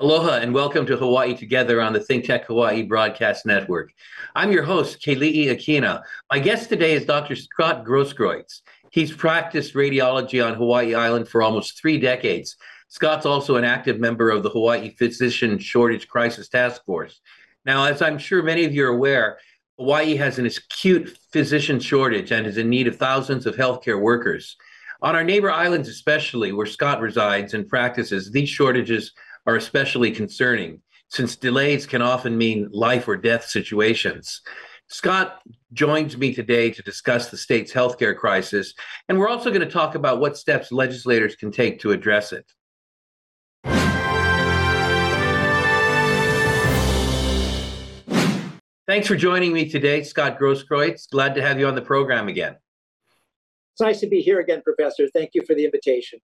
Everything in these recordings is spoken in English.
Aloha and welcome to Hawaii Together on the ThinkTech Hawaii Broadcast Network. I'm your host, Keli'i Akina. My guest today is Dr. Scott Grosskreutz. He's practiced radiology on Hawaii Island for almost three decades. Scott's also an active member of the Hawaii Physician Shortage Crisis Task Force. Now, as I'm sure many of you are aware, Hawaii has an acute physician shortage and is in need of thousands of healthcare workers. On our neighbor islands, especially where Scott resides and practices, these shortages are especially concerning since delays can often mean life or death situations. Scott joins me today to discuss the state's healthcare crisis, and we're also going to talk about what steps legislators can take to address it. Thanks for joining me today, Scott Grosskreutz. Glad to have you on the program again. It's nice to be here again, Professor. Thank you for the invitation.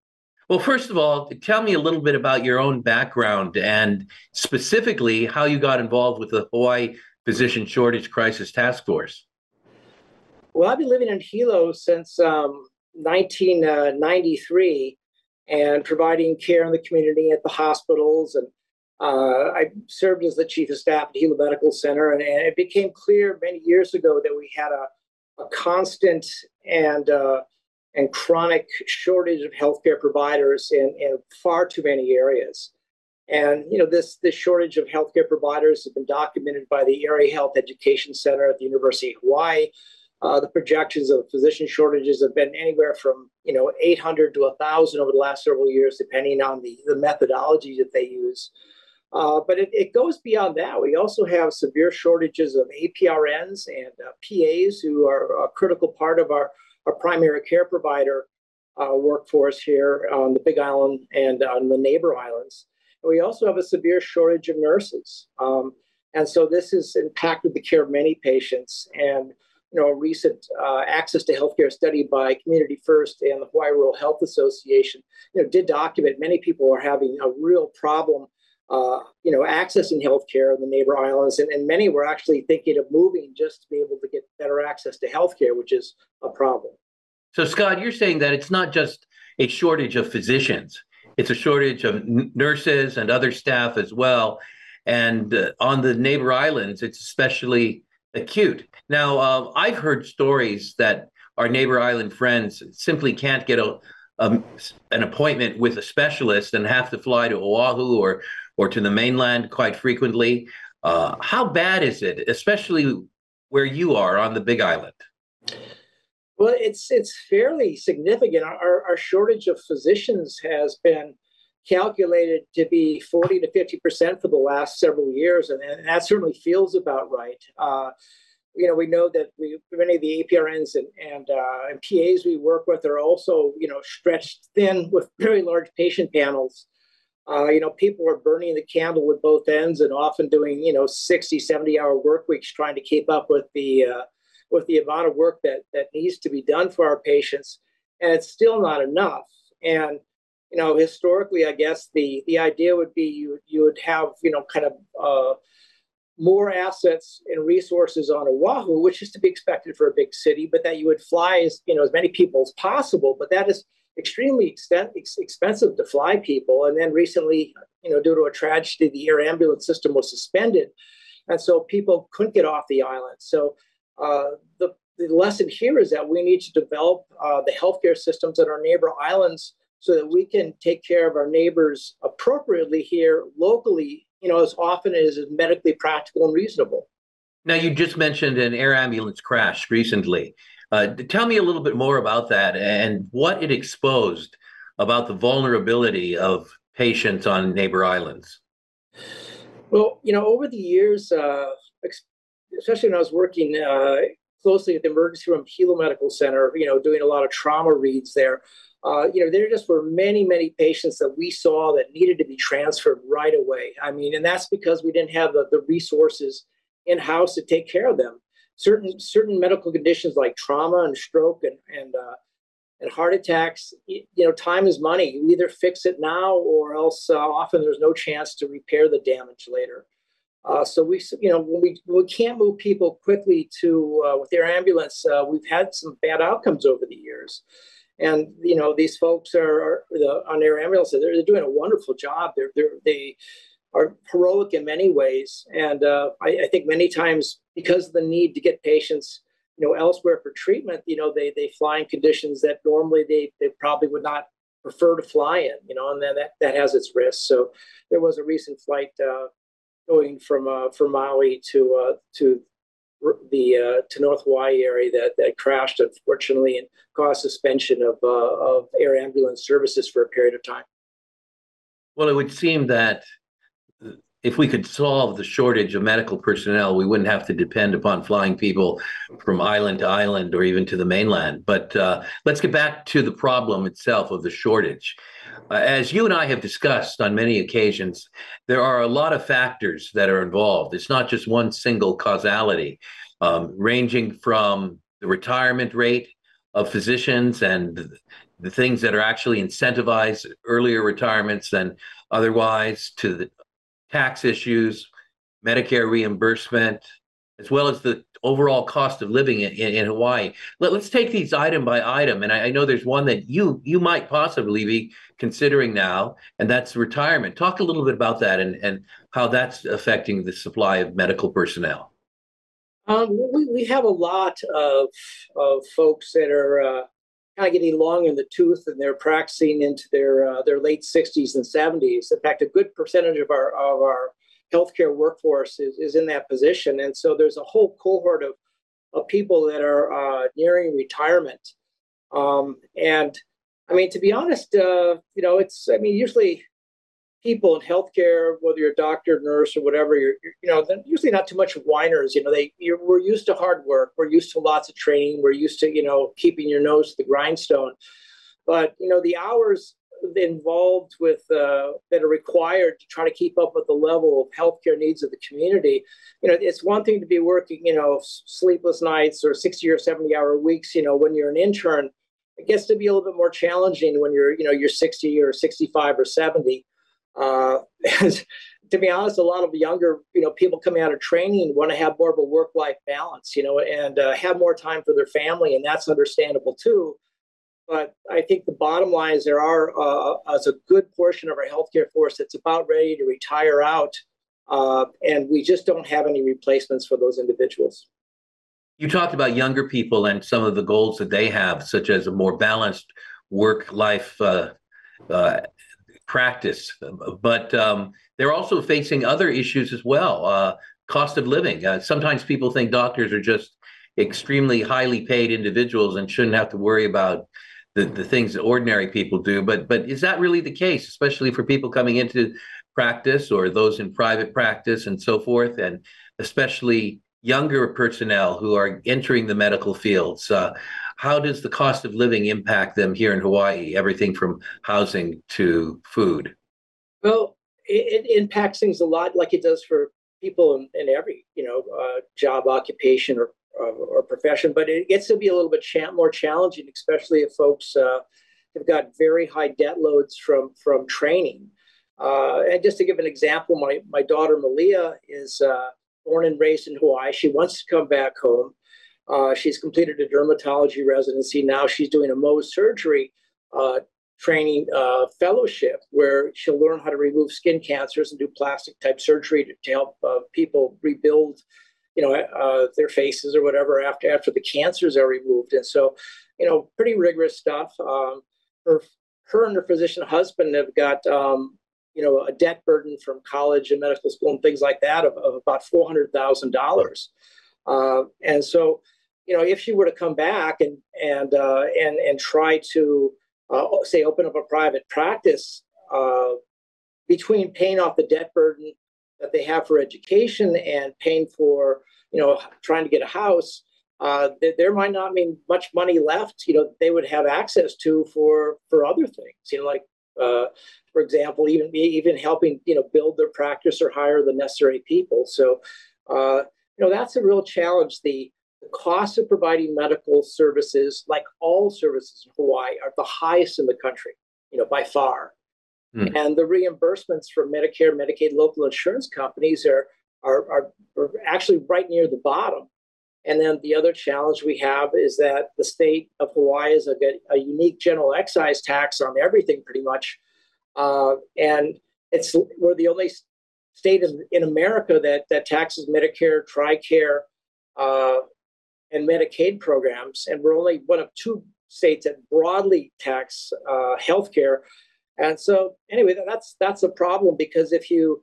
Well, first of all, tell me a little bit about your own background and specifically how you got involved with the Hawaii Physician Shortage Crisis Task Force. Well, I've been living in Hilo since um, 1993 and providing care in the community at the hospitals. And uh, I served as the chief of staff at Hilo Medical Center. And, and, it became clear many years ago that we had a, a constant and uh, and chronic shortage of healthcare providers in, in far too many areas. And you know this this shortage of healthcare providers has been documented by the Area Health Education Center at the University of Hawaii. Uh, the projections of physician shortages have been anywhere from you know 800 to 1,000 over the last several years, depending on the the methodology that they use. Uh, but it, it, goes beyond that. We also have severe shortages of APRNs and uh, PAs, who are a critical part of our our primary care provider uh, workforce here on the Big Island and on the neighbor islands. And we also have a severe shortage of nurses. Um, and so this has impacted the care of many patients. And you know, a recent uh, access to healthcare study by Community First and the Hawaii Rural Health Association, you know, did document many people are having a real problem, uh, you know, accessing healthcare in the neighbor islands, and, and many were actually thinking of moving just to be able to get better access to healthcare, which is a problem. So, Scott, you're saying that it's not just a shortage of physicians, it's a shortage of n- nurses and other staff as well. And uh, on the neighbor islands, it's especially acute. Now, uh, I've heard stories that our neighbor island friends simply can't get a, a, an appointment with a specialist and have to fly to Oahu or or to the mainland quite frequently. Uh, how bad is it, especially where you are on the Big Island? Well, it's it's fairly significant. Our, our shortage of physicians has been calculated to be 40 to 50 percent for the last several years, and, and that certainly feels about right. Uh, you know, we know that we, many of the APRNs and and, uh, and PAs we work with are also you know stretched thin with very large patient panels. Uh, you know, people are burning the candle with both ends and often doing, you know, 60, 70 hour work weeks trying to keep up with the, uh, with the amount of work that, that needs to be done for our patients. And it's still not enough. And, you know, historically, I guess the, the idea would be you, you would have, you know, kind of uh, more assets and resources on Oahu, which is to be expected for a big city, but that you would fly as, you know, as many people as possible. But that is, extremely expensive to fly people. And then recently, you know, due to a tragedy, the air ambulance system was suspended. And so people couldn't get off the island. So the, the lesson here is that we need to develop uh, the healthcare systems at our neighbor islands so that we can take care of our neighbors appropriately here locally, you know, as often as is medically practical and reasonable. Now, you just mentioned an air ambulance crash recently. Uh, tell me a little bit more about that and what it exposed about the vulnerability of patients on neighbor islands. Well, you know, over the years, uh, especially when I was working uh, closely at the emergency room Hilo Medical Center, you know, doing a lot of trauma reads there. Uh, you know, there just were many, many patients that we saw that needed to be transferred right away. I mean, and that's because we didn't have the, the resources in house to take care of them certain certain medical conditions like trauma and stroke and and uh, and heart attacks you know time is money you either fix it now or else uh, often there's no chance to repair the damage later uh, so we you know when we we can't move people quickly to uh, with their ambulance uh, we've had some bad outcomes over the years and you know these folks are, are the, on their ambulance they're, they're doing a wonderful job they're, they're they are heroic in many ways. And uh, I, I, think many times because of the need to get patients, you know, elsewhere for treatment, you know, they they fly in conditions that normally they they probably would not prefer to fly in, you know, and then that, that has its risks. So there was a recent flight uh, going from uh, from Maui to uh, to the uh, to North Hawaii area that, that crashed, unfortunately, and caused suspension of uh, of air ambulance services for a period of time. Well, it would seem that if we could solve the shortage of medical personnel, we wouldn't have to depend upon flying people from island to island or even to the mainland. But uh, let's get back to the problem itself of the shortage. Uh, as you and I have discussed on many occasions, there are a lot of factors that are involved. It's not just one single causality, um, ranging from the retirement rate of physicians and the, things that are actually incentivize earlier retirements than otherwise to the tax issues, Medicare reimbursement, as well as the overall cost of living in, in, Hawaii. Let, us take these item by item, and I, I, know there's one that you you might possibly be considering now, and that's retirement. Talk a little bit about that and and how that's affecting the supply of medical personnel. Um, we, we have a lot of of folks that are uh, kind of getting long in the tooth, and they're practicing into their uh, their late 60s and 70s. In fact, a good percentage of our of our healthcare workforce is, is in that position. And so there's a whole cohort of, of people that are uh, nearing retirement. Um, and I mean, to be honest, uh, you know, it's, I mean, usually people in healthcare, whether you're a doctor, nurse, or whatever, you're, you're you know, usually not too much whiners. You know, they we're used to hard work. We're used to lots of training. We're used to, you know, keeping your nose to the grindstone. But, you know, the hours involved with uh, that are required to try to keep up with the level of healthcare needs of the community. You know, it's one thing to be working, you know, sleepless nights or 60 or 70 hour weeks, you know, when you're an intern. It gets to be a little bit more challenging when you're, you know, you're 60 or 65 or 70. Uh, to be honest, a lot of younger, you know, people coming out of training want to have more of a work-life balance, you know, and uh, have more time for their family, and that's understandable too. But I think the bottom line is there are uh, as a good portion of our healthcare force that's about ready to retire out, uh, and we just don't have any replacements for those individuals. You talked about younger people and some of the goals that they have, such as a more balanced work-life uh, uh practice, but um, they're also facing other issues as well. Uh, cost of living. Uh, sometimes people think doctors are just extremely highly paid individuals and shouldn't have to worry about the, the things that ordinary people do. But but is that really the case, especially for people coming into practice or those in private practice and so forth, and especially younger personnel who are entering the medical fields? Uh, how does the cost of living impact them here in Hawaii? Everything from housing to food. Well, it, it impacts things a lot, like it does for people in, in every you know uh, job, occupation, or or profession, but it gets to be a little bit cha- more challenging, especially if folks uh, have got very high debt loads from from training. Uh, and just to give an example, my my daughter Malia is uh, born and raised in Hawaii. She wants to come back home. Uh, she's completed a dermatology residency. Now she's doing a Mohs surgery uh, training uh, fellowship where she'll learn how to remove skin cancers and do plastic type surgery to, to help people rebuild you know, uh, their faces or whatever after after the cancers are removed. And so, you know, pretty rigorous stuff. Um, her her and her physician husband have got um, you know a debt burden from college and medical school and things like that of, of about four hundred thousand dollars. Uh, and so, you know, if she were to come back and and uh, and and try to uh, say open up a private practice uh, between paying off the debt burden that they have for education and paying for, you know, trying to get a house, uh, there, there might not be much money left, you know, they would have access to for for other things, you know, like uh, for example, even even helping you know build their practice or hire the necessary people. So, uh, you know, that's a real challenge. The, the cost of providing medical services, like all services in Hawaii, are the highest in the country, you know, by far. Mm. And the reimbursements for Medicare, Medicaid, local insurance companies are, are, are, are actually right near the bottom. And then the other challenge we have is that the state of Hawaii is a, a unique general excise tax on everything, pretty much. Uh, and it's we're the only state in, in America that that taxes Medicare, TRICARE, uh, and Medicaid programs, and we're only one of two states that broadly tax uh, healthcare. And so, anyway, that's that's a problem because if you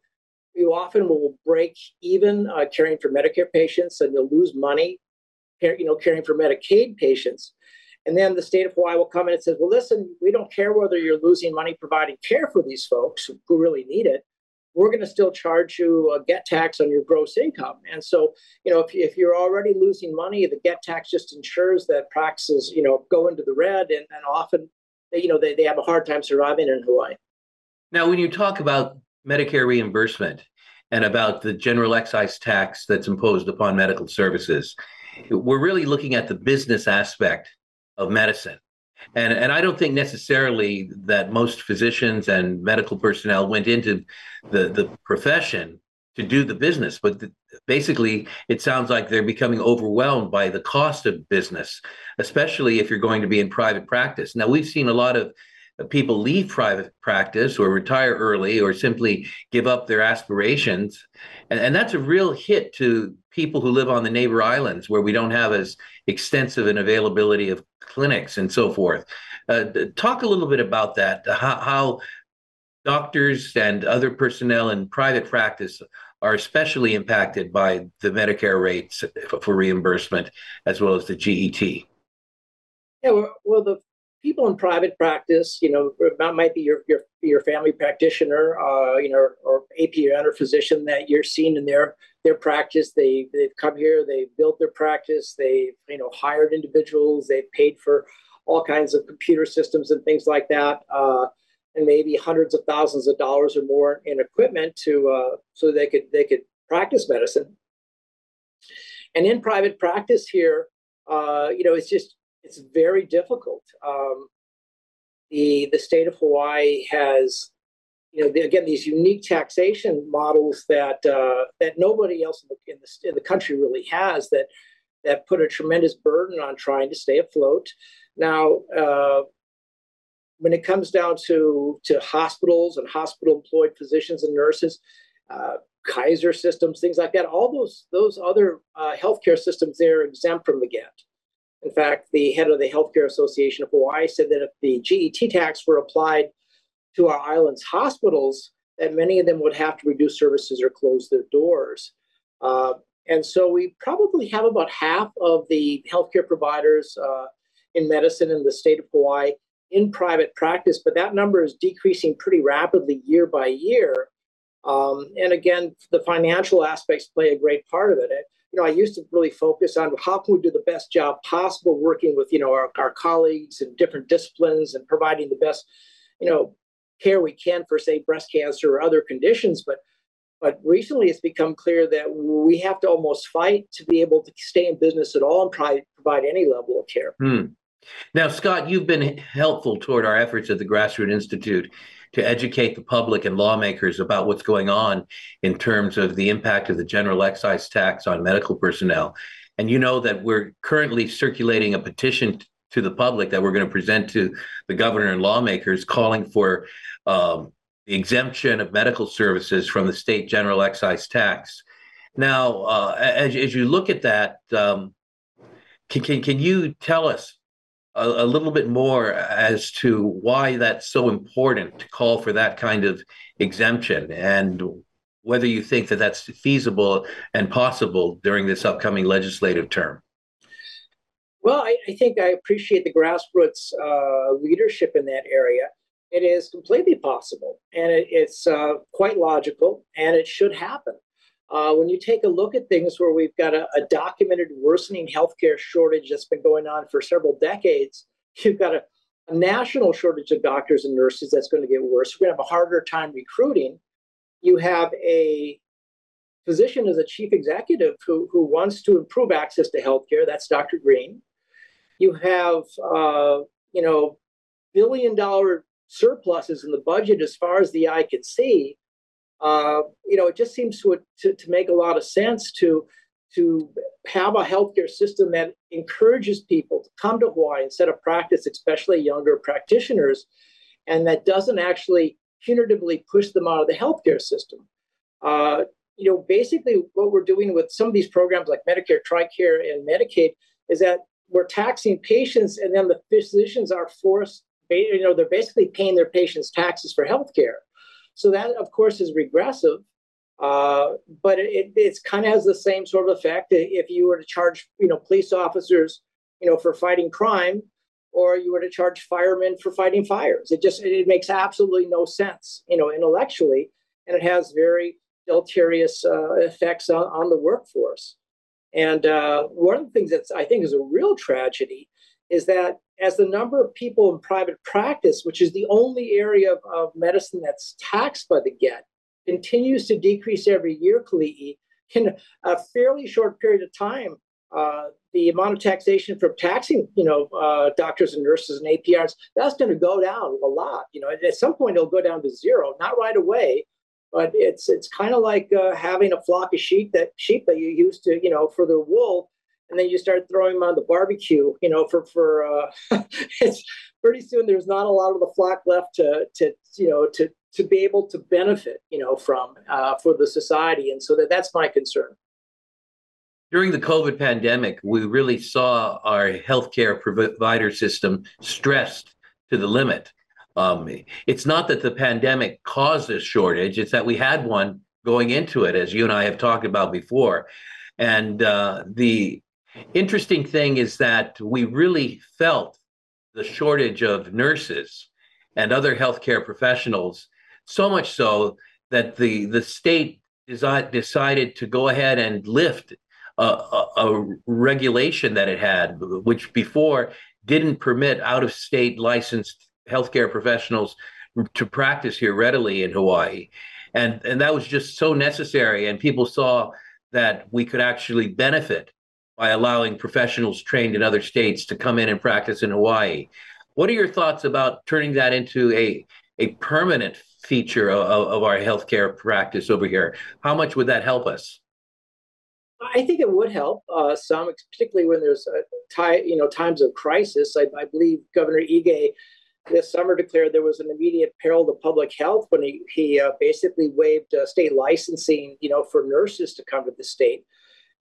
you often will break even uh, caring for Medicare patients, and you'll lose money, you know, caring for Medicaid patients. And then the state of Hawaii will come in and says, "Well, listen, we don't care whether you're losing money providing care for these folks who really need it we're going to still charge you a GET tax on your gross income. And so, you know, if, if you're already losing money, the GET tax just ensures that practices, you know, go into the red and, and often, you know, they, they have a hard time surviving in Hawaii. Now, when you talk about Medicare reimbursement and about the general excise tax that's imposed upon medical services, we're really looking at the business aspect of medicine. And, and I don't think necessarily that most physicians and medical personnel went into the, the profession to do the business, but the, basically it sounds like they're becoming overwhelmed by the cost of business, especially if you're going to be in private practice. Now, we've seen a lot of people leave private practice or retire early or simply give up their aspirations. And, and that's a real hit to people who live on the neighbor islands where we don't have as extensive an availability of clinics and so forth. Uh, talk a little bit about that, how, how doctors and other personnel in private practice are especially impacted by the Medicare rates for reimbursement as well as the GET. Yeah, well, the people in private practice, you know, that might be your your, your family practitioner, uh, you know, or APN or physician that you're seeing in their their practice. They they've come here, they've built their practice, they've you know hired individuals, they've paid for all kinds of computer systems and things like that, uh, and maybe hundreds of thousands of dollars or more in equipment to uh, so they could they could practice medicine. And in private practice here, uh, you know, it's just it's very difficult. Um, the the state of Hawaii has, you know, the, again these unique taxation models that uh, that nobody else in the, in the in the country really has that that put a tremendous burden on trying to stay afloat. Now, uh, when it comes down to to hospitals and hospital employed physicians and nurses. Uh, Kaiser systems, things like that. All those those other uh, healthcare systems, they're exempt from the GET. In fact, the head of the Healthcare Association of Hawaii said that if the GET tax were applied to our island's hospitals, that many of them would have to reduce services or close their doors. Uh, and so we probably have about half of the healthcare providers uh, in medicine in the state of Hawaii in private practice, but that number is decreasing pretty rapidly year by year. Um, and again, the financial aspects play a great part of it you know, I used to really focus on how can we do the best job possible working with, you know, our, our colleagues in different disciplines and providing the best, you know, care we can for, say, breast cancer or other conditions. But but recently it's become clear that we have to almost fight to be able to stay in business at all and provide, provide any level of care. Hmm. Now, Scott, you've been helpful toward our efforts at the Grassroot Institute to educate the public and lawmakers about what's going on in terms of the impact of the general excise tax on medical personnel. And you know that we're currently circulating a petition to the public that we're going to present to the governor and lawmakers calling for um, the exemption of medical services from the state general excise tax. Now, uh, as, as you look at that, um, can, can, can you tell us a, a, little bit more as to why that's so important to call for that kind of exemption and whether you think that that's feasible and possible during this upcoming legislative term. Well, I, I think I appreciate the grassroots uh, leadership in that area. It is completely possible, and it, it's uh, quite logical, and it should happen. Uh, when you take a look at things where we've got a, a, documented worsening healthcare shortage that's been going on for several decades, you've got a, a national shortage of doctors and nurses that's going to get worse. We're going to have a harder time recruiting. You have a physician as a chief executive who, who wants to improve access to healthcare. That's Dr. Green. You have, uh, you know, billion dollar surpluses in the budget as far as the eye can see uh, you know, it just seems to, to, to make a lot of sense to to have a healthcare system that encourages people to come to Hawaii set up practice, especially younger practitioners, and that doesn't actually punitively push them out of the healthcare system. uh, you know, basically what we're doing with some of these programs like Medicare, TRICARE, and Medicaid is that we're taxing patients, and then the physicians are forced. You know, they're basically paying their patients taxes for health care. So that, of course, is regressive. Uh, but it, it's kind of has the same sort of effect if you were to charge, you know, police officers, you know, for fighting crime, or you were to charge firemen for fighting fires. It just it makes absolutely no sense, you know, intellectually, and it has very deleterious uh, effects on, on, the workforce. And uh, one of the things that I think is a real tragedy is that as the number of people in private practice, which is the only area of, of medicine that's taxed by the GET, continues to decrease every year, Keli'i, in a fairly short period of time, uh, the amount of taxation from taxing, you know, uh, doctors and nurses and APRs, that's going to go down a lot. You know, at some point it'll go down to zero, not right away, but it's it's kind of like uh, having a flock of sheep that sheep that you used to, you know, for the wool, and then you start throwing them on the barbecue, you know, for for uh, it's pretty soon there's not a lot of the flock left to to you know to to be able to benefit, you know, from uh, for the society, and so that that's my concern. During the COVID pandemic, we really saw our healthcare provider system stressed to the limit. Um, it's not that the pandemic caused this shortage; it's that we had one going into it, as you and I have talked about before. And uh, the interesting thing is that we really felt the shortage of nurses and other healthcare professionals so much so that the the state desi- decided to go ahead and lift a, a, a, regulation that it had, which before didn't permit out of state licensed healthcare professionals to practice here readily in Hawaii. And, and that was just so necessary. And people saw that we could actually benefit by allowing professionals trained in other states to come in and practice in Hawaii. What are your thoughts about turning that into a, a permanent feature of, of our healthcare practice over here. How much would that help us? I think it would help uh, some, particularly when there's a tie, you know, times of crisis. I, I, believe Governor Ige this summer declared there was an immediate peril to public health when he, he uh, basically waived uh, state licensing, you know, for nurses to come to the state.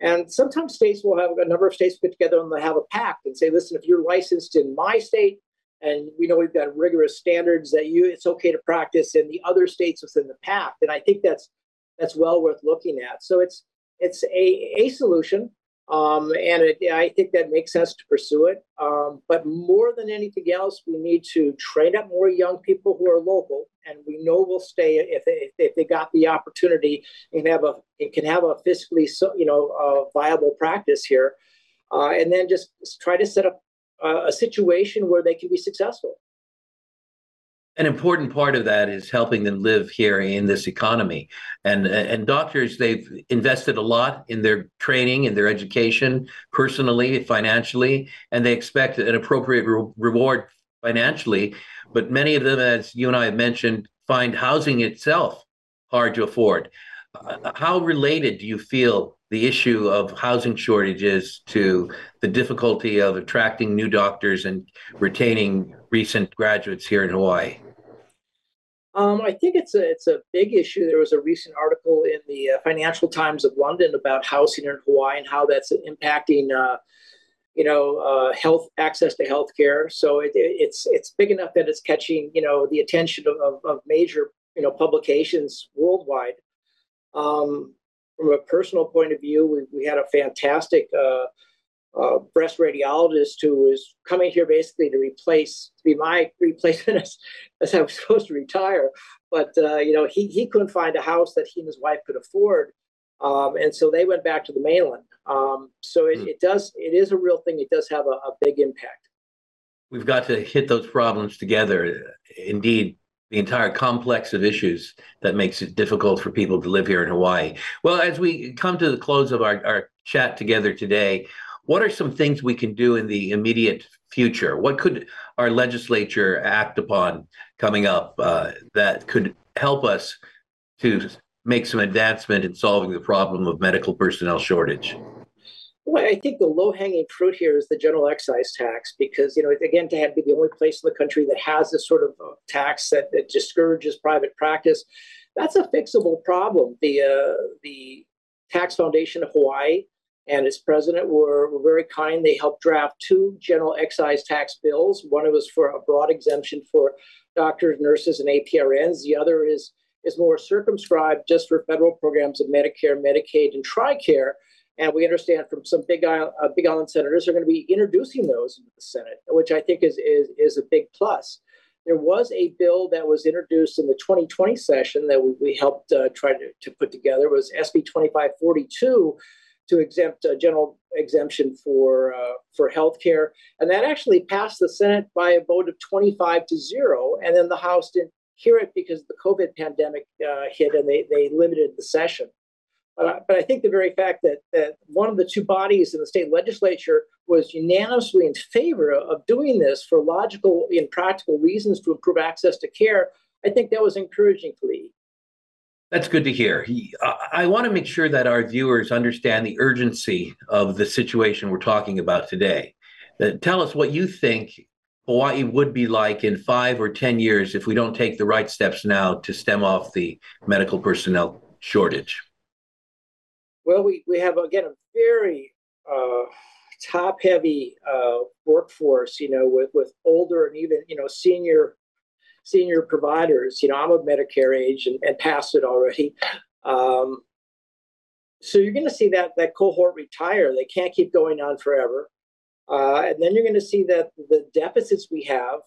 And sometimes states will have a number of states put together and they have a pact and say, listen, if you're licensed in my state, and we know we've got rigorous standards that you it's okay to practice in the other states within the pact and i think that's that's well worth looking at. So it's it's a, a solution um, and it, i think that makes sense to pursue it um, but more than anything else we need to train up more young people who are local and we know will stay if they, if they got the opportunity and have a and can have a fiscally so, you know uh, viable practice here uh, and then just try to set up uh, a situation where they can be successful. An important part of that is helping them live here in this economy, and and doctors they've invested a lot in their training and their education, personally, financially, and they expect an appropriate re- reward financially. But many of them, as you and I have mentioned, find housing itself hard to afford. Uh, how related do you feel the issue of housing shortages to the difficulty of attracting new doctors and retaining recent graduates here in Hawaii? Um, I think it's a it's a big issue. There was a recent article in the uh, Financial Times of London about housing in Hawaii and how that's impacting, uh, you know, uh, health access to health care. So it, it's it's big enough that it's catching you know the attention of, of, of major you know publications worldwide. Um, from a personal point of view, we, we had a fantastic uh, uh, breast radiologist who was coming here basically to replace, to be my replacement as, as I was supposed to retire. But, uh, you know, he, he couldn't find a house that he and his wife could afford. Um, and so they went back to the mainland. Um, so it, mm. it, does, it is a real thing. It does have a, a big impact. We've got to hit those problems together. Indeed, the entire complex of issues that makes it difficult for people to live here in Hawaii. Well, as we come to the close of our, our chat together today, what are some things we can do in the immediate future? What could our legislature act upon coming up uh, that could help us to make some advancement in solving the problem of medical personnel shortage? Well, I think the low-hanging fruit here is the general excise tax because, you know, again, to have be the only place in the country that has this sort of uh, tax that, that discourages private practice, that's a fixable problem. The uh, the Tax Foundation of Hawaii and its president were, were very kind. They helped draft two general excise tax bills. One was for a broad exemption for doctors, nurses, and APRNs. The other is is more circumscribed just for federal programs of Medicare, Medicaid, and TRICARE. And we understand from some big island, uh, big island senators are going to be introducing those into the Senate, which I think is is is a big plus. There was a bill that was introduced in the 2020 session that we, we helped uh, try to, to put together it was SB 2542 to exempt a general exemption for uh, for healthcare, and that actually passed the Senate by a vote of 25 to zero, and then the House didn't hear it because the COVID pandemic uh, hit and they they limited the session. But I, but I think the very fact that that one of the two bodies in the state legislature was unanimously in favor of doing this for logical and practical reasons to improve access to care, I think that was encouraging to Lee. That's good to hear. I want to make sure that our viewers understand the urgency of the situation we're talking about today. Uh, tell us what you think Hawaii would be like in five or 10 years if we don't take the right steps now to stem off the medical personnel shortage. Well, we, we have, again, a very uh, top heavy uh, workforce, you know, with, with older and even, you know, senior senior providers. You know, I'm of Medicare age and, and past it already. Um, so you're going to see that that cohort retire. They can't keep going on forever. Uh, and then you're going to see that the deficits we have,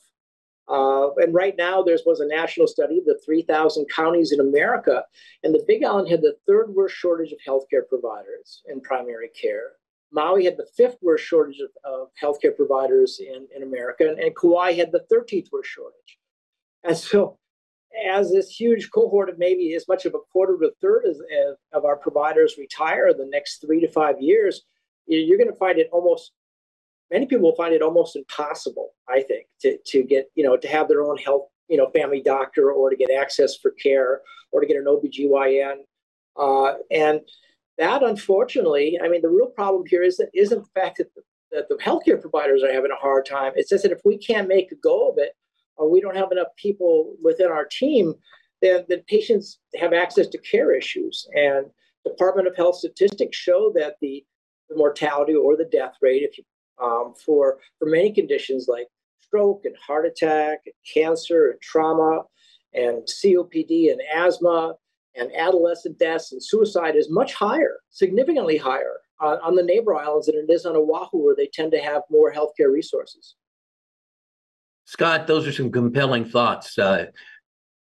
uh, and right now there was a national study of the 3,000 counties in America, and the Big Island had the third worst shortage of healthcare providers in primary care. Maui had the fifth worst shortage of, of healthcare providers in, in America, and, and Kauai had the 13th worst shortage. And so, as this huge cohort of maybe as much of a quarter to a third of, of our providers retire in the next three to five years, you're going to find it almost many people will find it almost impossible i think to, to get you know to have their own health you know family doctor or to get access for care or to get an obgyn uh, and that unfortunately i mean the real problem here is that isn't the fact that the, that the healthcare providers are having a hard time. It's just that if we can't make a go of it or we don't have enough people within our team, then, then patients have access to care issues. And Department of Health statistics show that the, the mortality or the death rate, if you, um, for for many conditions like stroke and heart attack, and cancer and trauma, and COPD and asthma and adolescent deaths and suicide is much higher, significantly higher on, on the neighbor islands than it is on Oahu, where they tend to have more healthcare resources. Scott, those are some compelling thoughts. Uh,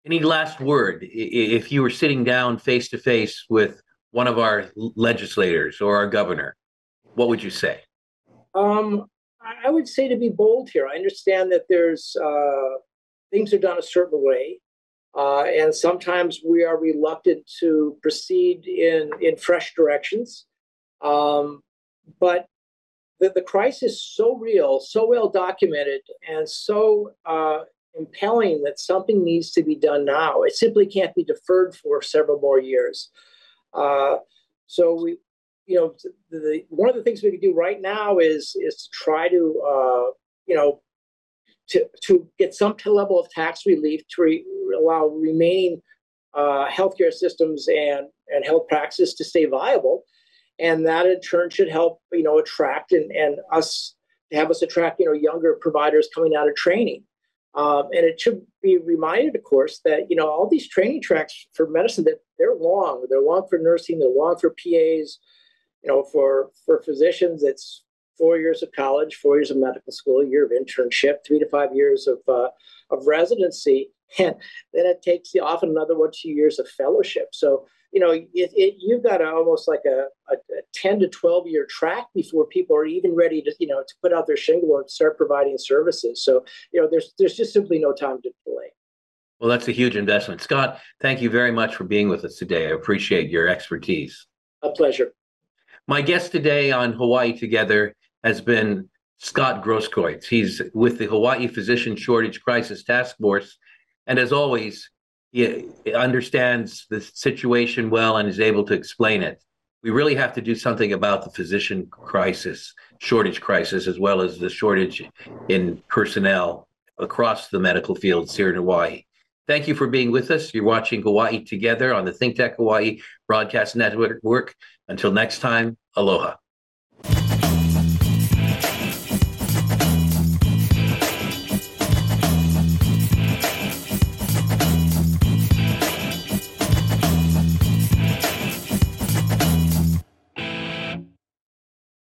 any last word if you were sitting down face to face with one of our legislators or our governor? What would you say? Um, I would say to be bold here. I understand that there's uh, things are done a certain way, uh, and sometimes we are reluctant to proceed in in fresh directions. Um, but the, the crisis so real, so well documented, and so uh, impelling that something needs to be done now. It simply can't be deferred for several more years. Uh, so we, you know, the, the, one of the things we can do right now is is to try to, uh, you know, to to get some level of tax relief to re- allow remaining uh, healthcare systems and and health practices to stay viable and that in turn should help you know attract and, and us have us attract you know younger providers coming out of training. Um, and it should be reminded of course that you know all these training tracks for medicine that they're long. They're long for nursing they're long for PAs you know for for physicians. It's four years of college four years of medical school a year of internship three to five years of uh, of residency. And then it takes often another one two years of fellowship. So you know, it, it, you've got a, almost like a, a, a, 10 to 12 year track before people are even ready to, you know, to put out their shingle and start providing services. So, you know, there's, there's just simply no time to delay. Well, that's a huge investment. Scott, thank you very much for being with us today. I appreciate your expertise. A pleasure. My guest today on Hawaii Together has been Scott Grosskreutz. He's with the Hawaii Physician Shortage Crisis Task Force. And as always, understands the situation well and is able to explain it. We really have to do something about the physician crisis, shortage crisis, as well as the shortage in personnel across the medical fields here in Hawaii. Thank you for being with us. You're watching Hawaii Together on the ThinkTech Hawaii Broadcast Network. Until next time, aloha.